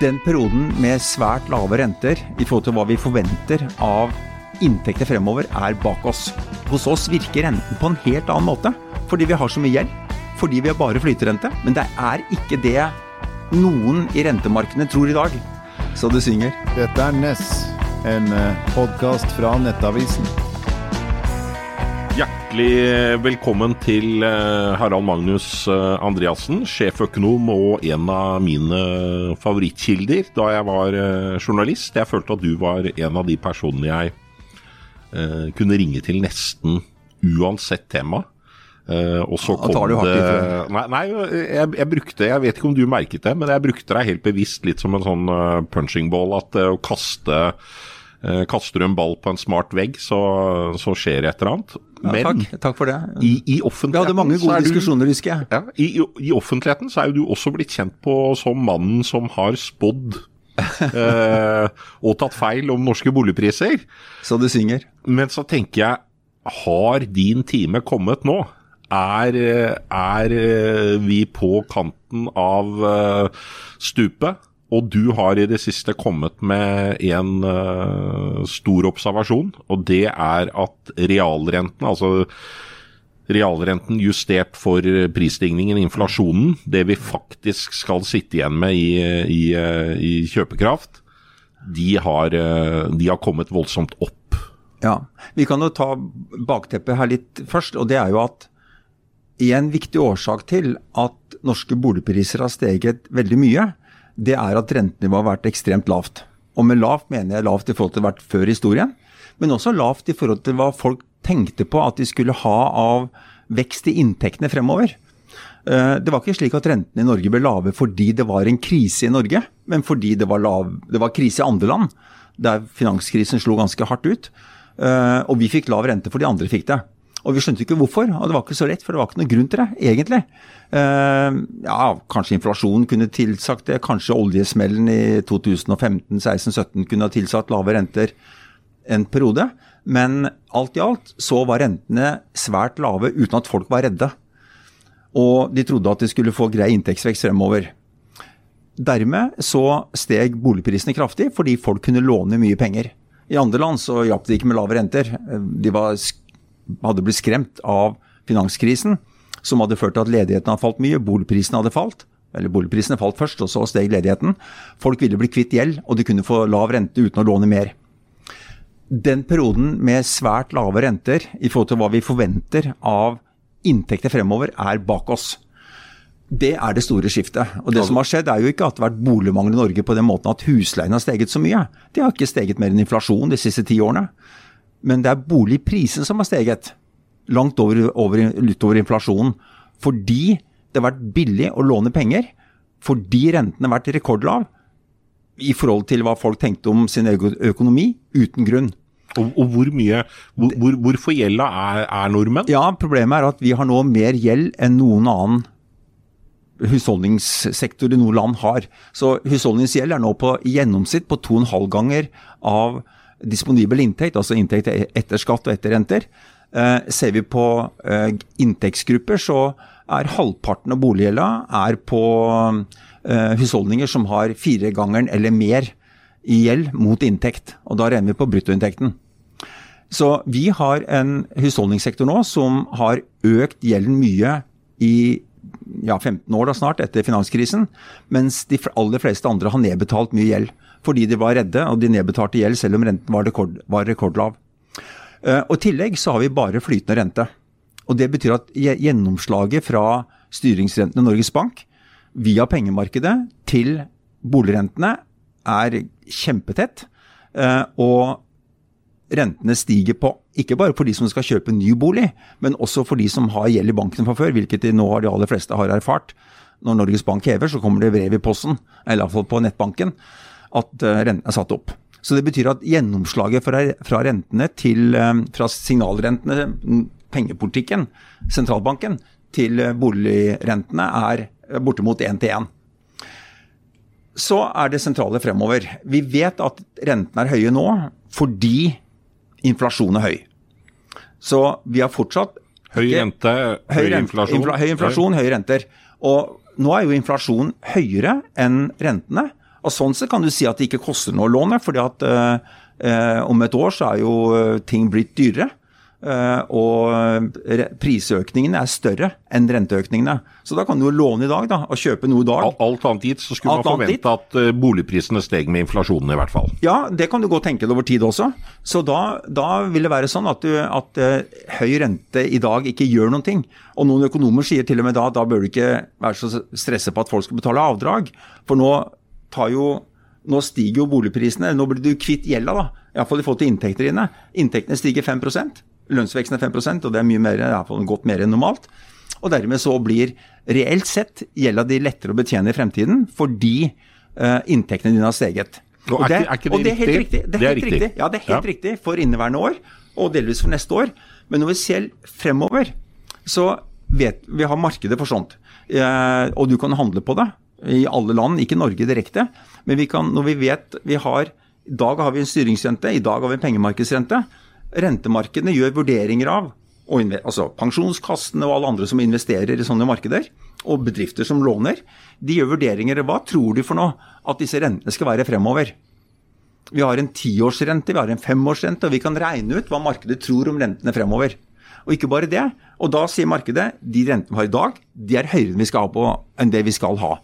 Den perioden med svært lave renter i forhold til hva vi forventer av inntekter fremover, er bak oss. Hos oss virker renten på en helt annen måte, fordi vi har så mye gjeld. Fordi vi har bare flyterente. Men det er ikke det noen i rentemarkedene tror i dag. Så det synger. Dette er Ness, en podkast fra Nettavisen. Hjertelig velkommen til eh, Harald Magnus eh, Andreassen, sjeføkonom og en av mine favorittkilder da jeg var eh, journalist. Jeg følte at du var en av de personene jeg kunne ringe til nesten uansett tema. Og så kom det Nei, nei jeg, jeg, brukte Jeg vet ikke om du merket det, men jeg brukte deg helt bevisst litt som en sånn punching ball. At å kaste Kaster du en ball på en smart vegg, så, så skjer det et eller annet. Men ja, takk, takk, for det. I, i offentligheten Vi hadde mange gode diskusjoner, husker jeg. Ja, i, i, offentligheten så er jo du også blitt kjent på som mannen som har spådd eh, og tatt feil om norske boligpriser. Så du synger. Men så tenker jeg, har din time kommet nå? Er, er vi på kanten av eh, stupet? Og du har i det siste kommet med en uh, stor observasjon, og det er at realrenten, altså realrenten justert for prisstigningen, inflasjonen, det vi faktisk skal sitte igjen med i, i, i kjøpekraft, de har, de har, kommet voldsomt opp. Ja, Vi kan jo ta bakteppet her litt først. og det er jo at En viktig årsak til at norske boligpriser har steget veldig mye, det er at rentenivået har vært ekstremt lavt. Og med lavt mener jeg lavt i forhold til det har vært før historien, men også lavt i forhold til hva folk tenkte på at de skulle ha av vekst i inntektene fremover. Eh, det var ikke slik at rentene i Norge ble lave fordi det var en krise i Norge, men fordi det var, lav, det var krise i andre land, der finanskrisen slo ganske hardt ut. Eh, og vi fikk lav rente fordi andre fikk det. Og vi skjønte ikke hvorfor, og det var ikke så lett, for det var ikke noen grunn til det, egentlig. Uh, ja, kanskje inflasjonen kunne tilsagt det, kanskje oljesmellen i 2015-16-17 kunne ha tilsatt lave renter en periode. Men alt i alt så var rentene svært lave uten at folk var redde. Og de trodde at de skulle få grei inntektsvekst fremover. Dermed så steg boligprisene kraftig, fordi folk kunne låne mye penger. I andre land så hjalp det ikke med lave renter. De var hadde blitt skremt av finanskrisen, som hadde ført til at ledigheten hadde falt mye, boligprisene hadde falt. Eller boligprisene falt først, og så steg ledigheten. Folk ville bli kvitt gjeld, og de kunne få lav rente uten å låne mer. Den perioden med svært lave renter i forhold til hva vi forventer av inntekter fremover, er bak oss. Det er det store skiftet. Og det som har skjedd, er jo ikke at det har vært boligmangel i Norge på den måten at husleien har steget så mye. Det har ikke steget mer enn inflasjon de siste ti årene. Men det er boligprisen som har steget langt over, over, utover inflasjonen. Fordi det har vært billig å låne penger. Fordi rentene har vært rekordlav i forhold til hva folk tenkte om sin økonomi, uten grunn. Og, og hvor mye, hvor, hvor, Hvorfor gjelda er, er nordmenn? Ja, Problemet er at vi har nå mer gjeld enn noen annen husholdningssektor i noe land har. Så husholdningsgjeld er nå på gjennomsnitt på 2,5 ganger av disponibel inntekt, altså inntekt etter skatt og etter renter. Eh, ser vi på eh, inntektsgrupper, så er halvparten av boliggjelda er på eh, husholdninger som har firegangeren eller mer i gjeld mot inntekt. Og da regner vi på bruttoinntekten. Så vi har en husholdningssektor nå som har økt gjelden mye i ja, 15 år da snart etter finanskrisen, mens de aller fleste andre har nedbetalt mye gjeld fordi de var redde, og de nedbetalte gjeld selv om renten var, rekord, var rekordlav. Uh, og I tillegg så har vi bare flytende rente. Og Det betyr at gjennomslaget fra styringsrentene Norges Bank via pengemarkedet til boligrentene er kjempetett. Uh, og rentene stiger på ikke bare for de som skal kjøpe ny bolig, men også for de som har gjeld i banken fra før, hvilket de nå har de aller fleste har erfart. Når Norges Bank hever, så kommer det brev i posten, eller iallfall på nettbanken at eh, renten er satt opp. Så det betyr at gjennomslaget fra, fra rentene til eh, fra signalrentene, pengepolitikken, sentralbanken, til eh, boligrentene er bortimot én til én. Så er det sentrale fremover. Vi vet at rentene er høye nå fordi inflasjonen er høy. Så vi har fortsatt Høy rente, høy, høy inflasjon. Infla, høy inflasjon, høye renter. Og nå er jo inflasjonen høyere enn rentene. Og Sånn sett kan du si at det ikke koster noe å låne, fordi at eh, eh, om et år så er jo eh, ting blitt dyrere. Eh, og prisøkningene er større enn renteøkningene. Så da kan du jo låne i dag da, og kjøpe noe i dag. Alt annet gitt, så skulle Alt man forvente at boligprisene steg med inflasjonen i hvert fall. Ja, det kan du godt tenke deg over tid også. Så da, da vil det være sånn at, du, at uh, høy rente i dag ikke gjør noen ting. Og noen økonomer sier til og med da da bør du ikke være så stresset på at folk skal betale avdrag. For nå, jo, nå stiger jo boligprisene. Nå blir du kvitt gjelda, da. Iallfall i forhold til inntekter dine. Inntektene stiger 5% Lønnsveksten er 5% og det er mye mer, i hvert fall godt mer enn normalt. Og dermed så blir reelt sett gjelda de lettere å betjene i fremtiden fordi uh, inntektene dine har steget. Og, det, er, ikke, det, det er helt riktig? Det er, helt riktig. riktig. Ja, det er helt ja. riktig for inneværende år, og delvis for neste år. Men når vi ser fremover, så vet vi har markedet for sånt. Uh, og du kan handle på det i alle land, ikke Norge direkte. Men vi kan, når vi vet vi har I dag har vi en styringsrente, i dag har vi en pengemarkedsrente rentemarkedene gjør vurderinger av, altså pensjonskassene og alle andre som investerer i sånne markeder, og bedrifter som låner, de gjør vurderinger. Hva tror de for noe at disse rentene skal være fremover? Vi har en tiårsrente, vi har en femårsrente, og vi kan regne ut hva markedet tror om rentene fremover. Og ikke bare det. Og da sier markedet de rentene vi har i dag, de er høyere enn, vi skal ha på, enn det vi skal ha.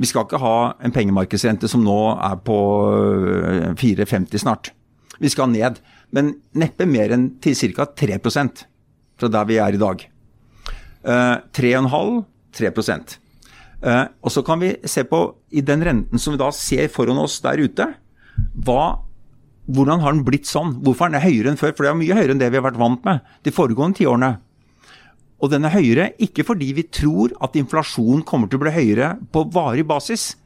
Vi skal ikke ha en pengemarkedsrente som nå er på 4,50 øh, snart. Vi skal ned men neppe mer enn til ca. 3% fra der vi er i dag. Uh, 3,5 3 uh, Og så kan vi se på, i den renten som vi da ser foran oss der ute, hva, hvordan har den blitt sånn? Hvorfor er den høyere enn før? For det er mye høyere enn det vi har vært vant med de foregående tiårene. Og den er høyere ikke fordi vi tror at inflasjonen kommer til å bli høyere på varig basis.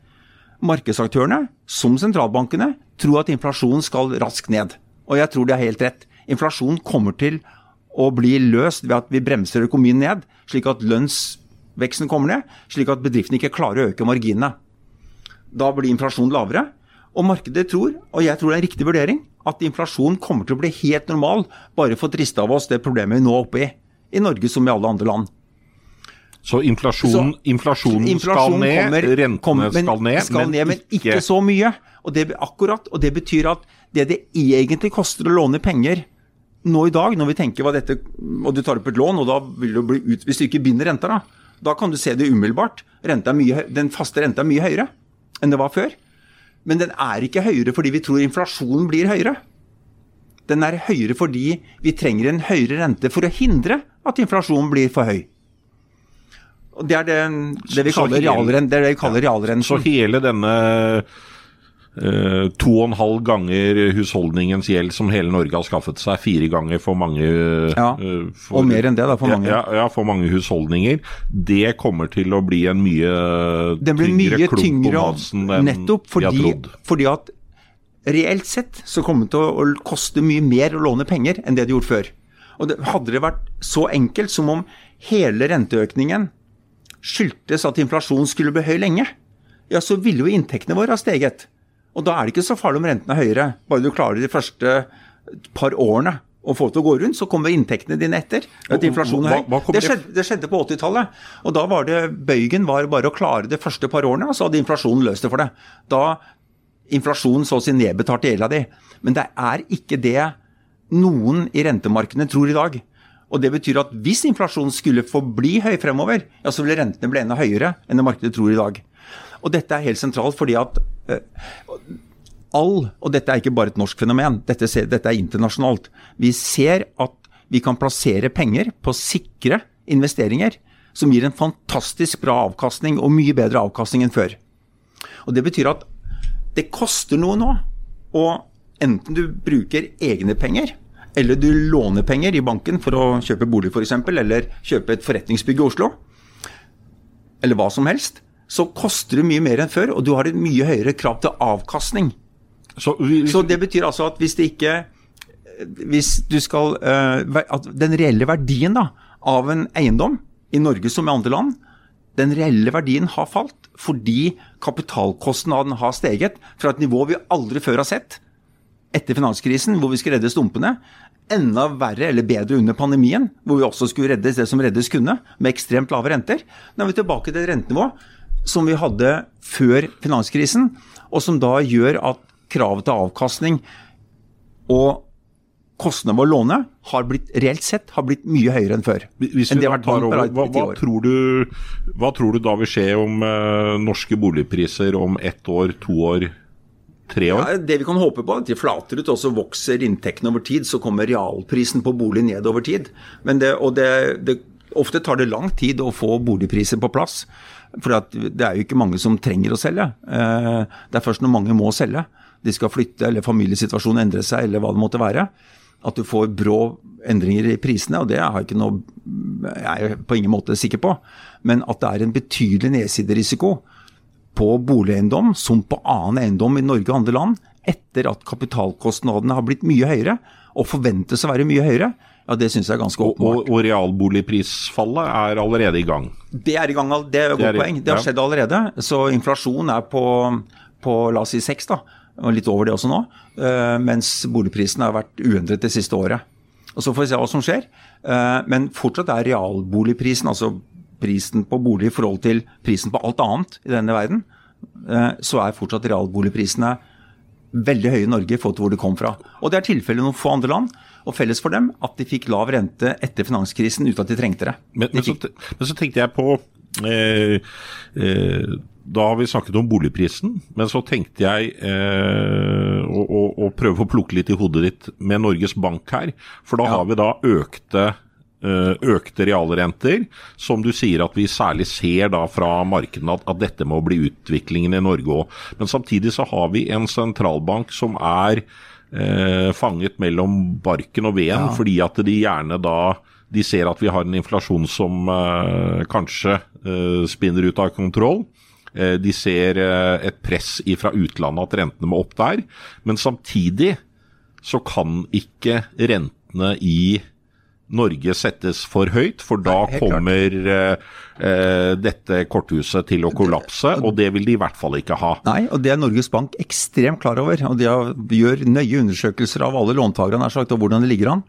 Markedsaktørene, som sentralbankene, tror at inflasjonen skal raskt ned. Og jeg tror de har helt rett. Inflasjonen kommer til å bli løst ved at vi bremser økonomien ned, slik at lønnsveksten kommer ned, slik at bedriftene ikke klarer å øke marginene. Da blir inflasjonen lavere. Og markedet tror, og jeg tror det er en riktig vurdering, at inflasjonen kommer til å bli helt normal, bare for å triste av oss det problemet vi nå er oppe i. I Norge som i alle andre land. Så inflasjonen, så, inflasjonen inflasjonen skal ned, kommer, rentene kommer, men, skal ned, skal men, ned, men ikke, ikke så mye. Og det, akkurat, og det betyr at det det egentlig koster å låne penger nå i dag, når vi tenker hva dette Og du tar opp et lån, og da vil det bli ut Hvis du ikke binder renta, da, da kan du se det umiddelbart. Mye, den faste renta er mye høyere enn det var før. Men den er ikke høyere fordi vi tror inflasjonen blir høyere. Den er høyere fordi vi trenger en høyere rente for å hindre at inflasjonen blir for høy. Og Det er det, det vi kaller realrenten. Så hele denne Uh, to og en halv ganger husholdningens gjeld som hele Norge har skaffet seg. Fire ganger for mange Ja, uh, for, og mer enn det, da, for mange. Ja, ja, for mange husholdninger. Det kommer til å bli en mye tyngre mye klump tyngre, på halsen enn nettopp fordi, de har trodd. Fordi at reelt sett så kommer det til å koste mye mer å låne penger enn det det gjorde før. Og det, Hadde det vært så enkelt som om hele renteøkningen skyldtes at inflasjonen skulle bli høy lenge, ja, så ville jo inntektene våre ha steget. Og da er det ikke så farlig om renten er høyere. Bare du klarer de første par årene å få til å gå rundt, så kommer inntektene dine etter. At inflasjonen er høy. Det skjedde, det skjedde på 80-tallet. Og da var det bøygen var bare å klare de første par årene, og så hadde inflasjonen løst det for deg. Da inflasjonen så å si nedbetalt gjelda di. Men det er ikke det noen i rentemarkedene tror i dag. Og Det betyr at hvis inflasjonen skulle forbli høy fremover, ja, så ville rentene bli enda høyere enn det markedet tror i dag. Og dette er helt sentralt fordi at uh, all, og dette er ikke bare et norsk fenomen, dette, dette er internasjonalt. Vi ser at vi kan plassere penger på sikre investeringer som gir en fantastisk bra avkastning, og mye bedre avkastning enn før. Og Det betyr at det koster noe nå. Og enten du bruker egne penger, eller du låner penger i banken for å kjøpe bolig f.eks., eller kjøpe et forretningsbygg i Oslo, eller hva som helst, så koster det mye mer enn før, og du har et mye høyere krav til avkastning. Så, så det betyr altså at hvis det ikke Hvis du skal uh, At den reelle verdien da, av en eiendom i Norge som i andre land, den reelle verdien har falt fordi kapitalkostnaden har steget fra et nivå vi aldri før har sett etter finanskrisen, hvor vi skulle redde stumpene, enda verre eller bedre under pandemien, hvor vi også skulle reddes det som reddes kunne, med ekstremt lave renter. Nå er vi tilbake til et rentenivå som vi hadde før finanskrisen, og som da gjør at kravet til avkastning og kostnadene ved å låne har blitt, reelt sett har blitt mye høyere enn før. Hvis enn det har vært over, hva, hva, tror du, hva tror du da vil skje om eh, norske boligpriser om ett år, to år, tre år? Ja, det vi kan håpe på, er at de flater ut, og så vokser inntektene over tid. Så kommer realprisen på bolig ned over tid. Men det, og det, det, ofte tar det lang tid å få boligpriser på plass. For det er jo ikke mange som trenger å selge. Eh, Det er først når mange må selge. De skal flytte, eller familiesituasjonen endrer seg, eller hva det måtte være. At du får brå endringer i prisene, og det er jeg ikke noe jeg er på ingen måte sikker på. Men at det er en betydelig nedsiderisiko på boligeiendom som på annen eiendom i Norge og andre land, etter at kapitalkostnadene har blitt mye høyere, og forventes å være mye høyere, ja, det syns jeg er ganske åpenbart. og, og realboligprisfallet er allerede i gang. Det er i gang, det er et godt poeng. Det har skjedd allerede. Så inflasjon er på, på la oss si seks, da. Og litt over det også nå. eh, mens boligprisene har vært uendret det siste året. Og Så får vi se hva som skjer. Eh, men fortsatt er realboligprisen, altså prisen på bolig i forhold til prisen på alt annet i denne verden, eh, så er fortsatt realboligprisene veldig høye i Norge i forhold til hvor de kom fra. Og det er tilfellet i noen få andre land. Og felles for dem at de fikk lav rente etter finanskrisen uten at de trengte det. Men, De men, så, men så tenkte jeg på eh, eh, Da har vi snakket om boligprisen, men så tenkte jeg eh, å, å, å prøve å plukke litt i hodet ditt med Norges Bank her. For da Ja. har vi da økte eh, økte realrenter, som du sier at vi særlig ser da fra markedene at, at dette må bli utviklingen i Norge òg. Men samtidig så har vi en sentralbank som er eh, fanget mellom barken og veden, fordi at de gjerne da de ser at vi har en inflasjon som eh, kanskje eh, spinner ut av kontroll. Eh, de ser eh, et press fra utlandet at rentene må opp der. Men samtidig så kan ikke rentene i Norge settes for høyt, for da Nei, kommer eh, eh, dette korthuset til å kollapse, og det vil de i hvert fall ikke ha. Nei, og det er Norges Bank ekstremt klar over. og De har- gjør nøye undersøkelser av alle låntakerne nær sagt, og hvordan det ligger an.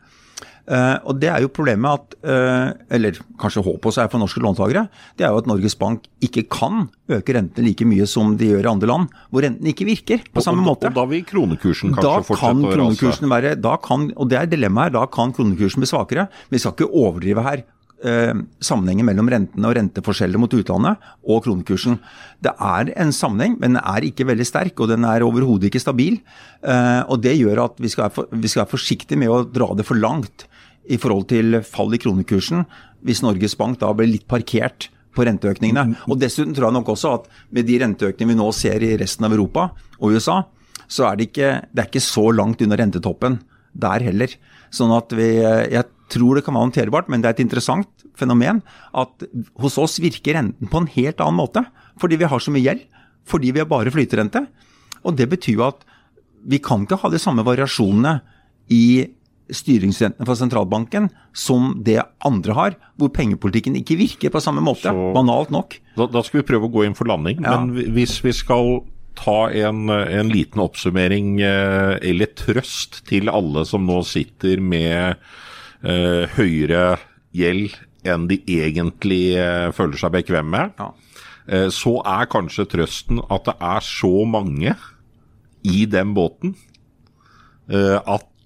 Eh, og det er jo problemet at, eh, eller kanskje håpet også er for norske låntakere, det er jo at Norges Bank ikke kan øke rentene like mye som de gjør i andre land, hvor rentene ikke virker på samme og, måte. Og da vil kronekursen kanskje Da fortsette kan å rase. kronekursen være, da kan, og det er dilemmaet her, da kan kronekursen bli svakere. Vi skal ikke overdrive her eh, sammenhengen mellom rentene og renteforskjeller mot utlandet og kronekursen. Det er en sammenheng, men den er ikke veldig sterk, og den er overhodet ikke stabil. Og Det gjør at vi skal, være for, vi skal være forsiktige med å dra det for langt i forhold til fall i kronekursen, hvis Norges Bank da ble litt parkert på renteøkningene. Og Dessuten tror jeg nok også at med de renteøkningene vi nå ser i resten av Europa og USA, så er det ikke, det er ikke så langt under rentetoppen der heller. Sånn at vi, Jeg tror det kan være håndterbart, men det er et interessant fenomen at hos oss virker renten på en helt annen måte. Fordi vi har så mye gjeld. Fordi vi har bare flyterente. Og det betyr jo at vi kan ikke ha de samme variasjonene i styringsrentene fra sentralbanken som det andre har, hvor pengepolitikken ikke virker på samme måte. Så- Banalt nok. Da, da skal vi prøve å gå inn for landing, Ja. men hvis vi skal ta en, en liten oppsummering eh, eller trøst til alle som nå sitter med eh, høyere gjeld enn de egentlig eh, føler seg bekvem med, Ja. eh, så er kanskje trøsten at det er så mange i den båten eh,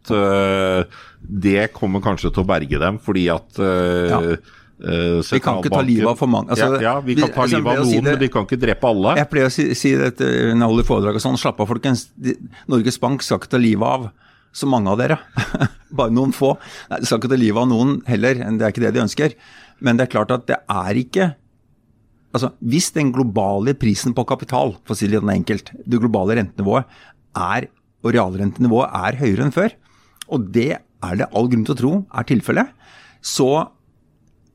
at uh, det kommer kanskje til å berge dem, fordi at uh, Ja. Uh, Vi kan ikke ta livet av for mange. Altså, ja, ja, vi kan ta altså, livet av noen, si det- men vi kan ikke drepe alle. Jeg pleier å si, si dette når jeg holder foredrag og sånn. Slapp av, folkens. De, Norges Bank skal ikke ta livet av så mange av dere. Bare noen få. Nei, De skal ikke ta livet av noen heller. Det er ikke det de ønsker. Men det er klart at det er ikke Altså, Hvis den globale prisen på kapital, for å si det litt enkelt, det globale rentenivået er, og realrentenivået er høyere enn før, og det er det all grunn til å tro er tilfellet, så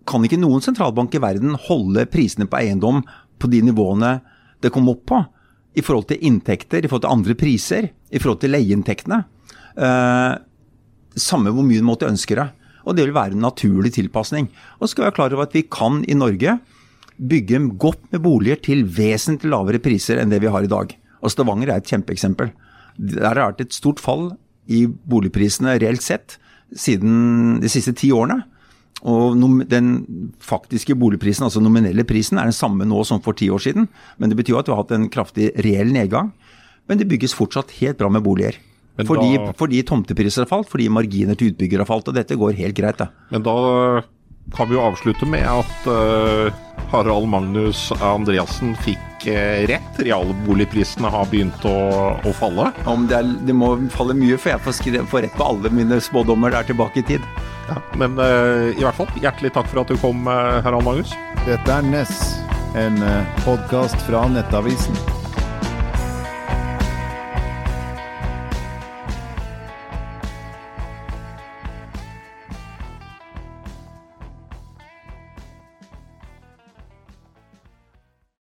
kan ikke noen sentralbank i verden holde prisene på eiendom på de nivåene det kom opp på, i forhold til inntekter, i forhold til andre priser, i forhold til leieinntektene. Eh, samme hvor mye du måtte ønske det. Og det vil være en naturlig tilpasning. Og så skal vi være klar over at vi kan i Norge bygge godt med boliger til vesentlig lavere priser enn det vi har i dag. Og Stavanger er et kjempeeksempel. Der har det vært et stort fall i boligprisene reelt sett siden de siste ti årene. Og den faktiske boligprisen, altså nominelle prisen, er den samme nå som for ti år siden. Men det betyr jo at vi har hatt en kraftig reell nedgang. Men det bygges fortsatt helt bra med boliger. Fordi, da- fordi tomtepriser har falt, fordi marginer til utbygger har falt. Og dette går helt greit, da. Men da kan vi jo avslutte med at uh, Harald Magnus Andreassen fikk uh, rett. Realboligprisene har begynt å, å falle. Om det, er, det må falle mye for jeg får, skre, får rett på alle mine spådommer der tilbake i tid. Ja, men uh, i hvert fall, hjertelig takk for at du kom, Harald Magnus. Dette er Ness, en podkast fra Nettavisen.